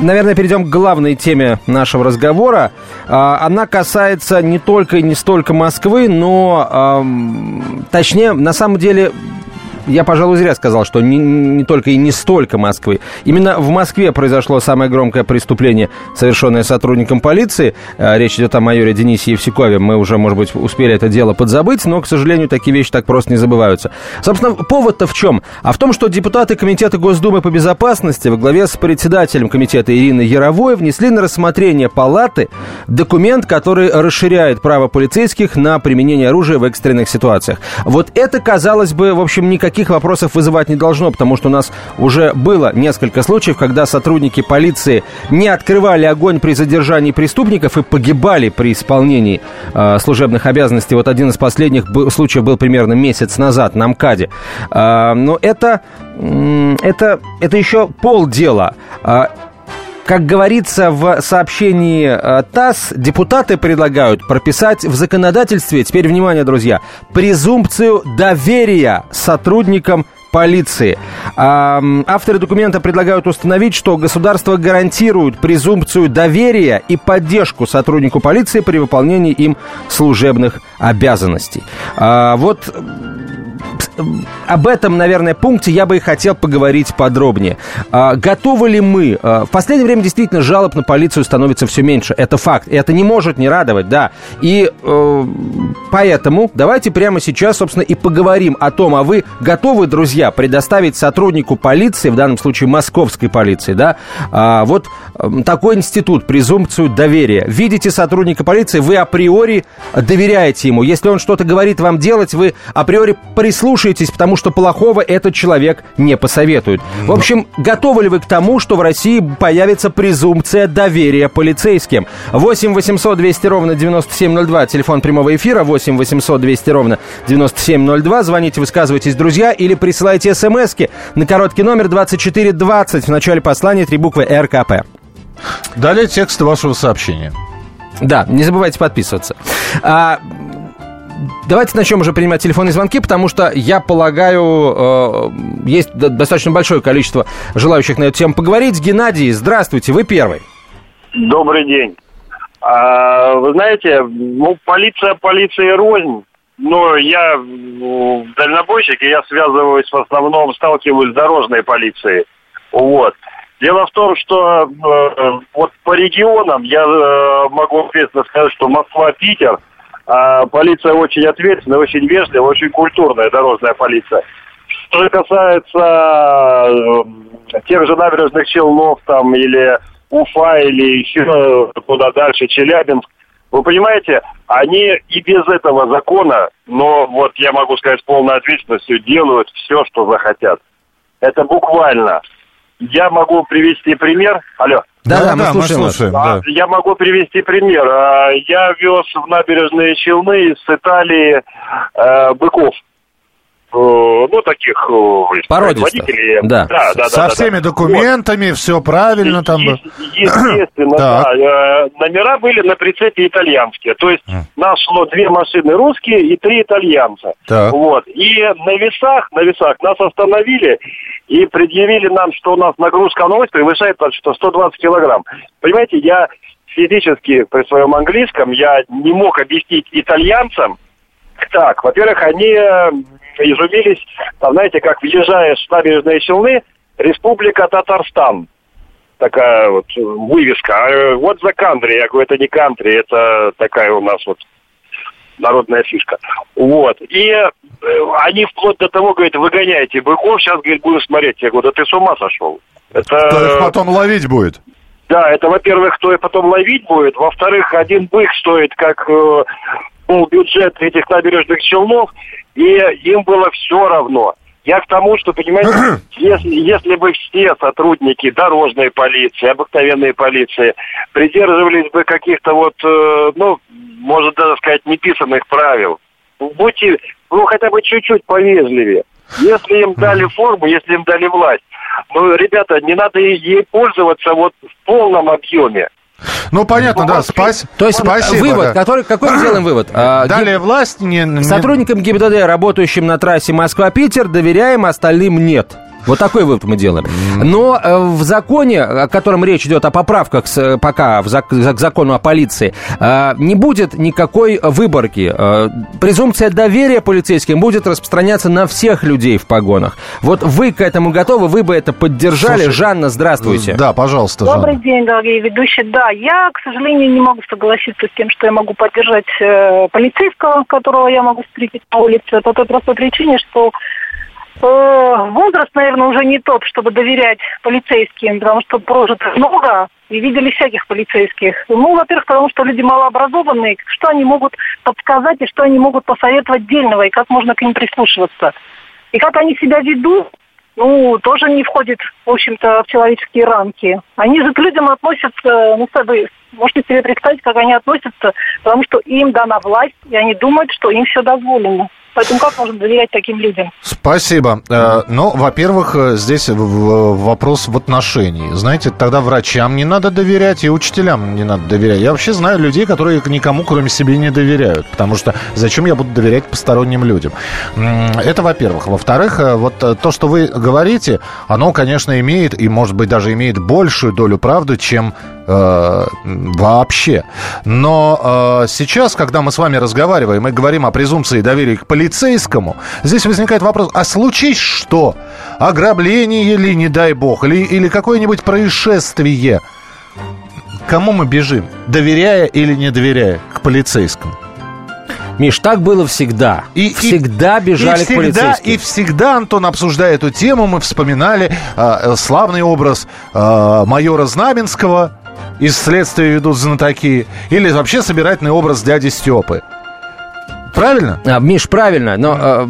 наверное, перейдем к главной теме нашего разговора. А, она касается не только и не столько Москвы, но, точнее, на самом деле, я, пожалуй, зря сказал, что не, не только и не столько Москвы. Именно в Москве произошло самое громкое преступление, совершенное сотрудником полиции. А, речь идет о майоре Денисе Евсюкове. Мы уже, может быть, успели это дело подзабыть, но, к сожалению, такие вещи так просто не забываются. Собственно, повод-то в чем? А в том, что депутаты Комитета Госдумы по безопасности во главе с председателем комитета Ириной Яровой внесли на рассмотрение палаты документ, который расширяет право полицейских на применение оружия в экстренных ситуациях. Вот это, казалось бы, в общем, никаких никаких вопросов вызывать не должно, потому что у нас уже было несколько случаев, когда сотрудники полиции не открывали огонь при задержании преступников и погибали при исполнении э, служебных обязанностей. Вот один из последних случаев был примерно месяц назад на МКАДе. Э, но это, это, это еще полдела. Как говорится в сообщении э, ТАСС, депутаты предлагают прописать в законодательстве, теперь внимание, друзья, презумпцию доверия сотрудникам полиции. Авторы документа предлагают установить, что государство гарантирует презумпцию доверия и поддержку сотруднику полиции при выполнении им служебных обязанностей. А, вот об этом, наверное, пункте я бы и хотел поговорить подробнее. А, готовы ли мы? А, в последнее время действительно жалоб на полицию становится все меньше. Это факт. И это не может не радовать, да. И э, поэтому давайте прямо сейчас, собственно, и поговорим о том, а вы готовы, друзья, предоставить сотруднику полиции, в данном случае московской полиции, да, а, вот э, такой институт, презумпцию доверия. Видите сотрудника полиции, вы априори доверяете ему. Если он что-то говорит вам делать, вы априори прислушиваетесь слушаетесь, потому что плохого этот человек не посоветует. В общем, готовы ли вы к тому, что в России появится презумпция доверия полицейским? 8 800 200 ровно 9702, телефон прямого эфира, 8 800 200 ровно 9702. Звоните, высказывайтесь, друзья, или присылайте смски на короткий номер 2420 в начале послания три буквы РКП. Далее текст вашего сообщения. Да, не забывайте подписываться. А, давайте начнем уже принимать телефонные звонки, потому что, я полагаю, э, есть достаточно большое количество желающих на эту тему поговорить. Геннадий, здравствуйте, вы первый. Добрый день. А, вы знаете, ну, полиция, полиция рознь. Но я ну, дальнобойщик, и я связываюсь в основном, сталкиваюсь с дорожной полицией. Вот. Дело в том, что э, вот по регионам я э, могу ответственно сказать, что Москва, Питер – а полиция очень ответственная, очень вежливая, очень культурная дорожная полиция. Что касается э, тех же набережных Челнов там или Уфа или еще куда дальше, Челябинск, вы понимаете, они и без этого закона, но вот я могу сказать с полной ответственностью, делают все, что захотят. Это буквально. Я могу привести пример. Алло. Да, да, мы да, слушаем, мы слушаем да. Я могу привести пример. А, я вез в набережные Челны из Италии э, быков. Э, ну, таких э, водителей. Да. Да, да, Со да, всеми да. документами, вот. все правильно е- там. Естественно, да. Э, номера были на прицепе итальянские. То есть нас шло две машины русские и три итальянца. Так. Вот. И на весах, на весах нас остановили и предъявили нам, что у нас нагрузка на ось превышает что 120 килограмм. Понимаете, я физически при своем английском я не мог объяснить итальянцам, так, во-первых, они изумились, там, знаете, как въезжаешь в набережные Челны, Республика Татарстан. Такая вот вывеска. А, вот за кантри. Я говорю, это не кантри, это такая у нас вот народная фишка. Вот. И э, они вплоть до того, говорят, выгоняйте быков, сейчас, говорит, будем смотреть. Я говорю, да ты с ума сошел. Это... Кто их потом ловить будет? Да, это, во-первых, кто их потом ловить будет. Во-вторых, один бык стоит как э, бюджет этих набережных Челнов и им было все равно. Я к тому, что, понимаете, если, если бы все сотрудники дорожной полиции, обыкновенной полиции придерживались бы каких-то вот, э, ну, может даже сказать, неписанных правил, будьте, ну, хотя бы чуть-чуть повежливее. Если им дали форму, если им дали власть, ну, ребята, не надо ей пользоваться вот в полном объеме. Ну, понятно, да, спас... То есть Спасибо, вывод, да. который, какой мы делаем вывод? А, Далее власть... Не, не... Сотрудникам ГИБДД, работающим на трассе Москва-Питер, доверяем, остальным нет. Вот такой вывод мы делаем. Но э, в законе, о котором речь идет, о поправках с, пока в зак, к закону о полиции, э, не будет никакой выборки. Э, презумпция доверия полицейским будет распространяться на всех людей в погонах. Вот вы к этому готовы, вы бы это поддержали. Слушай, Жанна, здравствуйте. Да, пожалуйста, Жанна. Добрый день, дорогие ведущие. Да, я, к сожалению, не могу согласиться с тем, что я могу поддержать э, полицейского, которого я могу встретить на улице, по той простой причине, что Э, возраст, наверное, уже не тот, чтобы доверять полицейским, потому что прожито много и видели всяких полицейских. Ну, во-первых, потому что люди малообразованные, что они могут подсказать и что они могут посоветовать дельного, и как можно к ним прислушиваться. И как они себя ведут, ну, тоже не входит, в общем-то, в человеческие рамки. Они же к людям относятся, ну, вы можете себе представить, как они относятся, потому что им дана власть, и они думают, что им все дозволено. Поэтому как можно доверять таким людям? Спасибо. Э, ну, во-первых, э, здесь вопрос в отношении. Знаете, тогда врачам не надо доверять, и учителям не надо доверять. Я вообще знаю людей, которые никому, кроме себя, не доверяют. Потому что зачем я буду доверять посторонним людям? Это во-первых. Во-вторых, э, вот то, что вы говорите, оно, конечно, имеет, и, может быть, даже имеет большую долю правды, чем вообще. Но э, сейчас, когда мы с вами разговариваем и говорим о презумпции доверия к полицейскому, здесь возникает вопрос, а случись что? Ограбление или, не дай бог, или, или какое-нибудь происшествие? Кому мы бежим? Доверяя или не доверяя к полицейскому? Миш, так было всегда. И, всегда и, бежали и всегда, к полицейским. И всегда, Антон, обсуждая эту тему, мы вспоминали э, славный образ э, майора Знаменского, из следствия ведут знатоки, или вообще собирательный образ дяди Степы. Правильно? А, Миш, правильно, но э,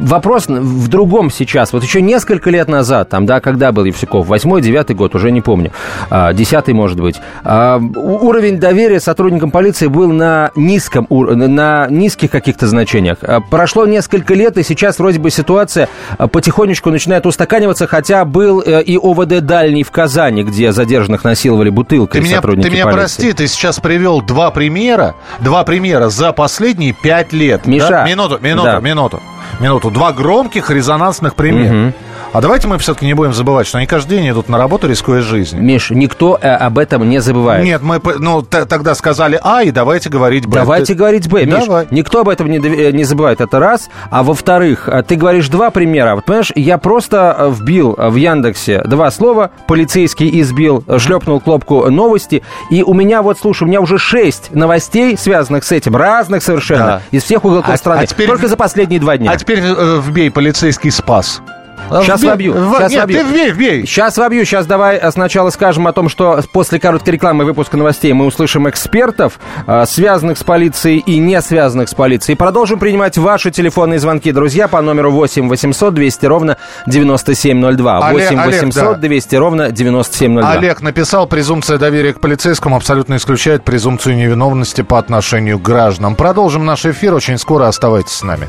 вопрос в другом сейчас. Вот еще несколько лет назад, там, да, когда был Евсюков, восьмой, девятый год, уже не помню, а, десятый, может быть, а, уровень доверия сотрудникам полиции был на низком, на низких каких-то значениях. А, прошло несколько лет, и сейчас вроде бы ситуация а, потихонечку начинает устаканиваться, хотя был э, и ОВД дальний в Казани, где задержанных насиловали бутылкой ты меня, сотрудники Ты меня полиции. прости, ты сейчас привел два примера, два примера за последние пять лет. Миша. Да? Минуту, минуту, да. минуту. Минуту. Два громких резонансных примера. Угу. А давайте мы все-таки не будем забывать, что они каждый день идут на работу, рискуя жизнью. Миш, никто э, об этом не забывает. Нет, мы ну, тогда сказали А, и давайте говорить Б. Давайте ты... говорить Б, Миш. Давай. Никто об этом не, э, не забывает, это раз. А во-вторых, э, ты говоришь два примера. Вот, понимаешь, я просто э, вбил в Яндексе два слова, полицейский избил, шлепнул кнопку новости, и у меня вот, слушай, у меня уже шесть новостей, связанных с этим, разных совершенно, да. из всех уголков а, страны, а теперь... только за последние два дня. А теперь э, вбей полицейский спас. Сейчас вбей, вобью. В... Сейчас Нет, вобью. ты вбей, вбей. Сейчас вобью. Сейчас давай э, сначала скажем о том, что после короткой рекламы выпуска новостей мы услышим экспертов, э, связанных с полицией и не связанных с полицией. Продолжим принимать ваши телефонные звонки, друзья, по номеру 8 800 200 ровно 9702. Олег, 8 800 Олег, да. 200 ровно 9702. Олег написал, презумпция доверия к полицейскому абсолютно исключает презумпцию невиновности по отношению к гражданам. Продолжим наш эфир. Очень скоро оставайтесь с нами.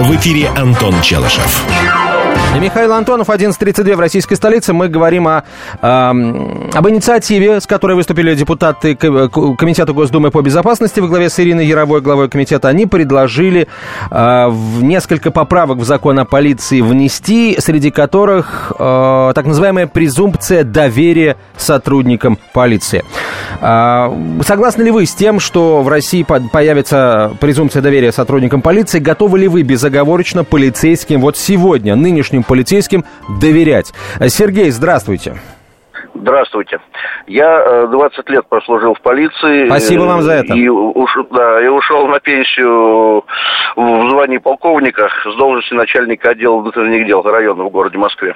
В эфире Антон Челышев. Михаил Антонов, 11.32 в российской столице. Мы говорим о, э, об инициативе, с которой выступили депутаты Комитета Госдумы по безопасности во главе с Ириной Яровой, главой комитета. Они предложили э, в несколько поправок в закон о полиции внести, среди которых э, так называемая презумпция доверия сотрудникам полиции. Э, согласны ли вы с тем, что в России появится презумпция доверия сотрудникам полиции? Готовы ли вы безоговорочно полицейским вот сегодня, нынешним нынешним полицейским доверять. Сергей, здравствуйте. Здравствуйте. Я 20 э, лет прослужил в полиции. Спасибо вам за это. И, уш, да, и ушел на пенсию в звании полковника с должности начальника отдела внутренних дел района в городе Москве.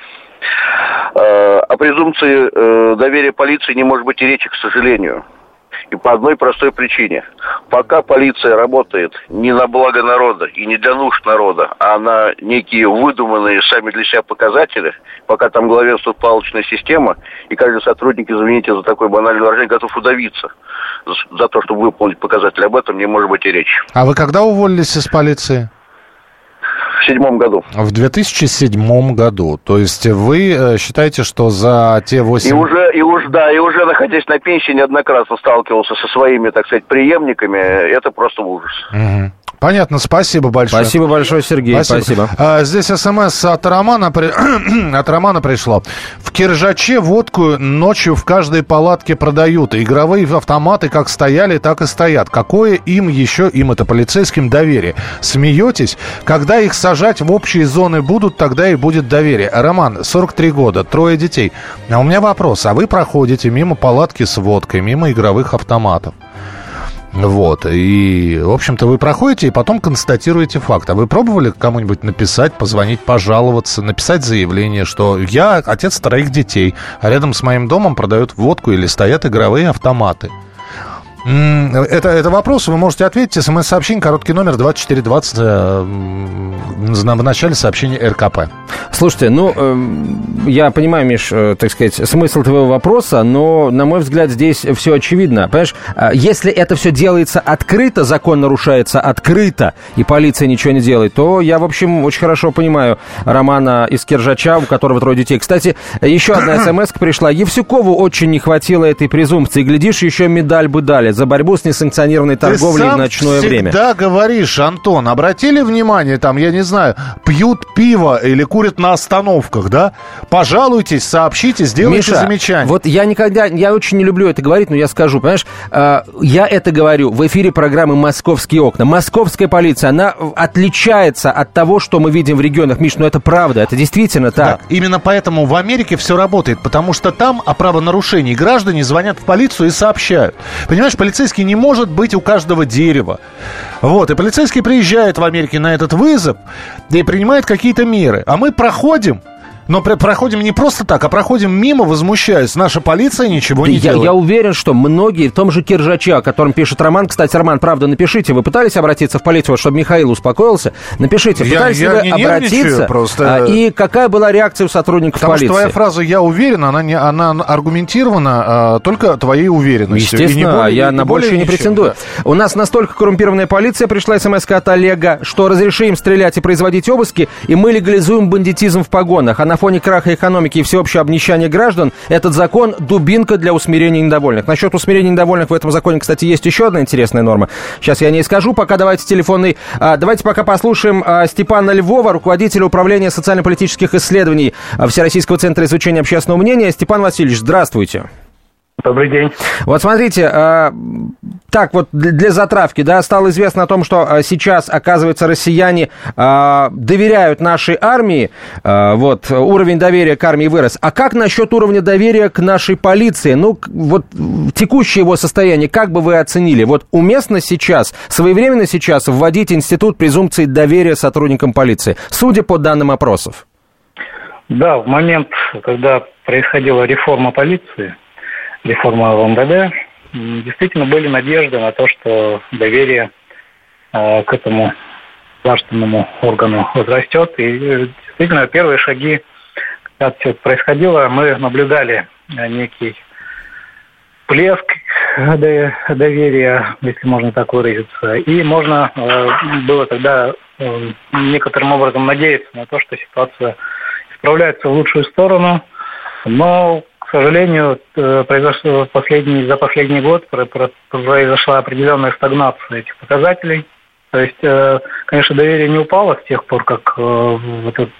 Э, о презумпции э, доверия полиции не может быть и речи, к сожалению. И по одной простой причине. Пока полиция работает не на благо народа и не для нужд народа, а на некие выдуманные сами для себя показатели, пока там главенствует палочная система, и каждый сотрудник, извините за такой банальный выражение, готов удавиться за то, чтобы выполнить показатели. Об этом не может быть и речи. А вы когда уволились из полиции? В седьмом году. В 2007 году. То есть вы э, считаете, что за те 8... И уже, и уж, да, и уже находясь на пенсии, неоднократно сталкивался со своими, так сказать, преемниками. Это просто ужас. Угу. Понятно, спасибо большое. Спасибо большое, Сергей, спасибо. спасибо. А, здесь смс от Романа, от Романа пришло. В Киржаче водку ночью в каждой палатке продают. Игровые автоматы как стояли, так и стоят. Какое им еще, им это полицейским, доверие? Смеетесь? Когда их сажать в общие зоны будут, тогда и будет доверие. Роман, 43 года, трое детей. А у меня вопрос. А вы проходите мимо палатки с водкой, мимо игровых автоматов? Вот. И, в общем-то, вы проходите и потом констатируете факт. А вы пробовали кому-нибудь написать, позвонить, пожаловаться, написать заявление, что я отец троих детей, а рядом с моим домом продают водку или стоят игровые автоматы? Это, это вопрос, вы можете ответить. СМС-сообщение, короткий номер 2420 э, в начале сообщения РКП. Слушайте, ну, э, я понимаю, Миш, э, так сказать, смысл твоего вопроса, но, на мой взгляд, здесь все очевидно. Понимаешь, э, если это все делается открыто, закон нарушается открыто, и полиция ничего не делает, то я, в общем, очень хорошо понимаю Романа из Киржача, у которого трое детей. Кстати, еще одна смс пришла. Евсюкову очень не хватило этой презумпции. Глядишь, еще медаль бы дали за борьбу с несанкционированной торговлей в ночное время. Ты всегда говоришь, Антон, обратили внимание, там, я не знаю, пьют пиво или курят на остановках, да? Пожалуйтесь, сообщите, сделайте Миша, замечание. вот я никогда, я очень не люблю это говорить, но я скажу, понимаешь, э, я это говорю в эфире программы «Московские окна». Московская полиция, она отличается от того, что мы видим в регионах. Миш, ну это правда, это действительно так. Да, именно поэтому в Америке все работает, потому что там о правонарушении граждане звонят в полицию и сообщают. Понимаешь, полицейский не может быть у каждого дерева. Вот, и полицейский приезжает в Америке на этот вызов и принимает какие-то меры. А мы проходим но проходим не просто так, а проходим мимо, возмущаясь. Наша полиция ничего не я, делает. Я уверен, что многие, в том же Киржаче, о котором пишет Роман, кстати, Роман, правда, напишите, вы пытались обратиться в полицию, чтобы Михаил успокоился? Напишите, пытались я, ли я вы обратиться? Просто... А, и какая была реакция у сотрудников Потому полиции? Потому что твоя фраза «я уверен», она, не, она аргументирована а, только твоей уверенностью. Естественно, более, я на больше не претендую. Да. У нас настолько коррумпированная полиция, пришла смс от Олега, что разрешим стрелять и производить обыски, и мы легализуем бандитизм в погонах. А на фоне краха экономики и всеобщее обнищание граждан, этот закон – дубинка для усмирения недовольных. Насчет усмирения недовольных в этом законе, кстати, есть еще одна интересная норма. Сейчас я не скажу, пока давайте телефонный... А, давайте пока послушаем а, Степана Львова, руководителя управления социально-политических исследований а, Всероссийского центра изучения общественного мнения. Степан Васильевич, здравствуйте. Добрый день. Вот смотрите, э, так вот для затравки, да, стало известно о том, что э, сейчас, оказывается, россияне э, доверяют нашей армии, вот, уровень доверия к армии вырос. А как насчет уровня доверия к нашей полиции? Ну, вот текущее его состояние, как бы вы оценили? Вот уместно сейчас, своевременно сейчас вводить институт презумпции доверия сотрудникам полиции, судя по данным опросов? Да, в момент, когда происходила реформа полиции, реформа в МВД, действительно были надежды на то, что доверие э, к этому государственному органу возрастет. И э, действительно, первые шаги, когда все это происходило, мы наблюдали э, некий плеск доверия, если можно так выразиться. И можно было тогда некоторым образом надеяться на то, что ситуация исправляется в лучшую сторону. Но сожалению, э, произошло последний, за последний год произошла определенная стагнация этих показателей. То есть, э, конечно, доверие не упало с тех пор, как э, этот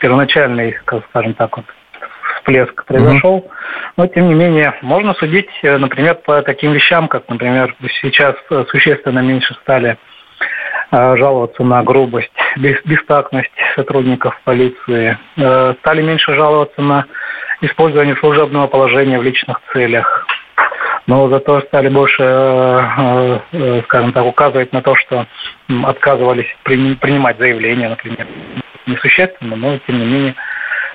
первоначальный, скажем так, вот, всплеск произошел. Но, тем не менее, можно судить, например, по таким вещам, как, например, сейчас существенно меньше стали жаловаться на грубость, бестактность сотрудников полиции, стали меньше жаловаться на использование служебного положения в личных целях. Но зато стали больше, э, э, скажем так, указывать на то, что отказывались принимать заявления, например. Несущественно, но тем не менее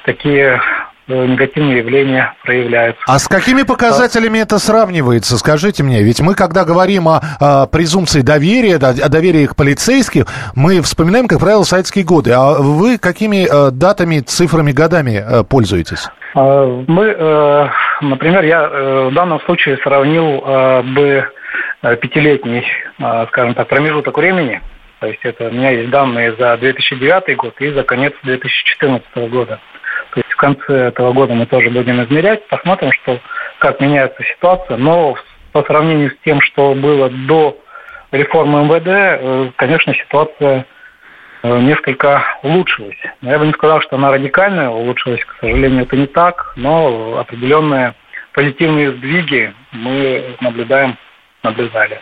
такие э, негативные явления проявляются. А с какими показателями это сравнивается? Скажите мне, ведь мы, когда говорим о, о презумпции доверия, о доверии к полицейским, мы вспоминаем, как правило, советские годы. А вы какими э, датами, цифрами, годами э, пользуетесь? А, мы, э, например, я э, в данном случае сравнил э, бы пятилетний, скажем так, промежуток времени. То есть это у меня есть данные за 2009 год и за конец 2014 года. То есть в конце этого года мы тоже будем измерять, посмотрим, что, как меняется ситуация. Но по сравнению с тем, что было до реформы МВД, конечно, ситуация Э, несколько улучшилась. Я бы не сказал, что она радикально улучшилась, к сожалению, это не так, но определенные позитивные сдвиги мы наблюдаем, наблюдали.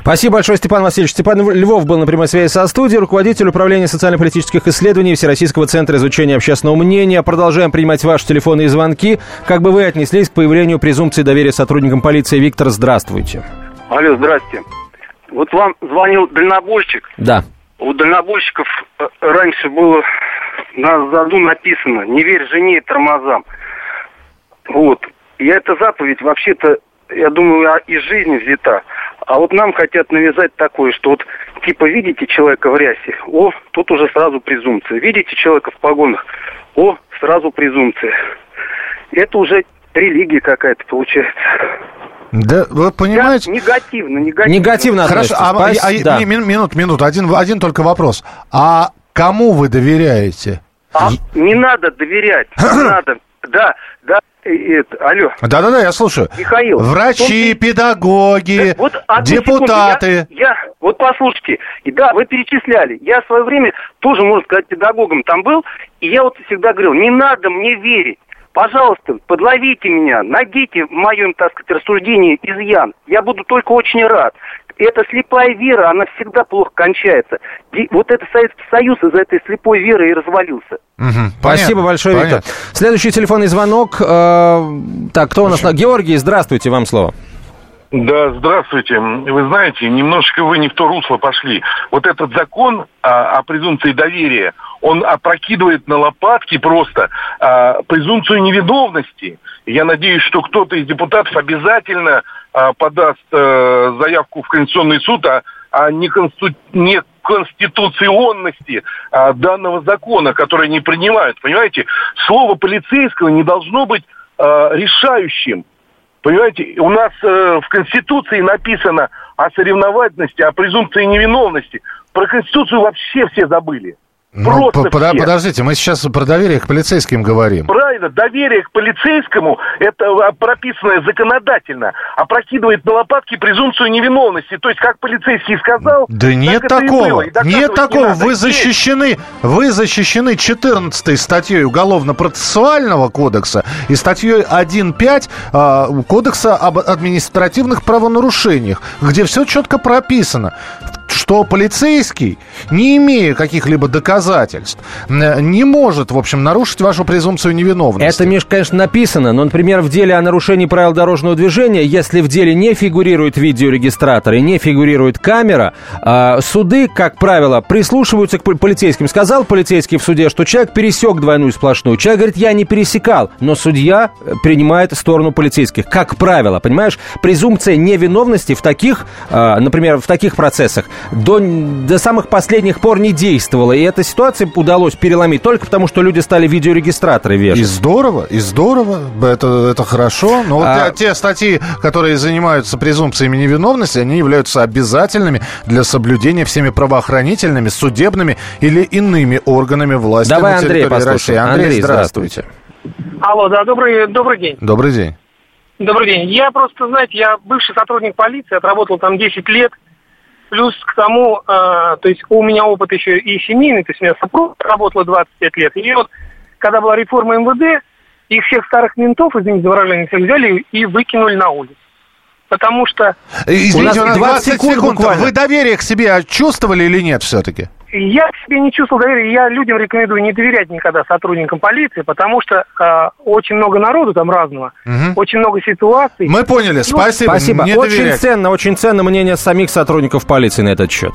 Спасибо большое, Степан Васильевич. Степан Львов был на прямой связи со студией, руководитель управления социально-политических исследований Всероссийского центра изучения общественного мнения. Продолжаем принимать ваши телефонные звонки. Как бы вы отнеслись к появлению презумпции доверия сотрудникам полиции? Виктор, здравствуйте. Алло, здрасте. Вот вам звонил дальнобойщик. Да у дальнобойщиков э, раньше было на заду написано «Не верь жене и тормозам». Вот. И эта заповедь вообще-то, я думаю, из жизни взята. А вот нам хотят навязать такое, что вот типа видите человека в рясе, о, тут уже сразу презумпция. Видите человека в погонах, о, сразу презумпция. Это уже религия какая-то получается. Да, вы понимаете... Я негативно, негативно. Негативно Хорошо, а, а, а, да. минут, минут, один, один только вопрос. А кому вы доверяете? А, не надо доверять, не надо. Да, да, это, алло. Да-да-да, я слушаю. Михаил. Врачи, том... педагоги, вот, депутаты. я, я, вот послушайте, и да, вы перечисляли. Я в свое время тоже, можно сказать, педагогом там был, и я вот всегда говорил, не надо мне верить пожалуйста, подловите меня, найдите в моем, так сказать, рассуждении изъян. Я буду только очень рад. Эта слепая вера, она всегда плохо кончается. И вот этот Советский Союз из-за этой слепой веры и развалился. Угу. Спасибо большое, понятно. Виктор. Следующий телефонный звонок. Э, так, кто у нас? Георгий, здравствуйте, вам слово. Да, здравствуйте. Вы знаете, немножечко вы не в то русло пошли. Вот этот закон о, о презумпции доверия, он опрокидывает на лопатки просто а, презумпцию невиновности. Я надеюсь, что кто-то из депутатов обязательно а, подаст а, заявку в Конституционный суд о, о неконсту... неконституционности а, данного закона, который не принимают. Понимаете, слово полицейского не должно быть а, решающим. Понимаете, у нас э, в Конституции написано о соревновательности, о презумпции невиновности. Про Конституцию вообще все забыли. Ну, Просто под, все. Подождите, мы сейчас про доверие к полицейским говорим. Правильно, доверие к полицейскому, это а, прописанное законодательно, опрокидывает на лопатки презумпцию невиновности. То есть, как полицейский сказал... Да нет такого, нет такого. Не вы защищены, вы защищены 14 статьей Уголовно-процессуального кодекса и статьей 1.5 э, Кодекса об административных правонарушениях, где все четко прописано что полицейский, не имея каких-либо доказательств, не может, в общем, нарушить вашу презумпцию невиновности. Это, Миш, конечно, написано, но, например, в деле о нарушении правил дорожного движения, если в деле не фигурирует видеорегистратор и не фигурирует камера, а, суды, как правило, прислушиваются к полицейским. Сказал полицейский в суде, что человек пересек двойную сплошную. Человек говорит, я не пересекал, но судья э, принимает сторону полицейских. Как правило, понимаешь, презумпция невиновности в таких, а, например, в таких процессах до, до самых последних пор не действовала. И эта ситуация удалось переломить только потому, что люди стали видеорегистраторы вешать. И здорово, и здорово. Это, это хорошо. Но а... вот те статьи, которые занимаются презумпциями невиновности, они являются обязательными для соблюдения всеми правоохранительными, судебными или иными органами власти Давай на Андрей послушаем. Андрей, Андрей здравствуйте. Алло, да, добрый, добрый день. Добрый день. Добрый день. Я просто, знаете, я бывший сотрудник полиции, отработал там 10 лет. Плюс к тому, э, то есть у меня опыт еще и семейный, то есть у меня супруга работала 25 лет. И вот, когда была реформа МВД, их всех старых ментов, извините за выражение, всех взяли и выкинули на улицу. Потому что... Извините, у нас 20 секунд, секунд Вы доверие к себе чувствовали или нет все-таки? Я к себе не чувствовал доверия. Я людям рекомендую не доверять никогда сотрудникам полиции, потому что э, очень много народу там разного, угу. очень много ситуаций. Мы поняли, спасибо. Спасибо. Не очень доверять. ценно, очень ценно мнение самих сотрудников полиции на этот счет.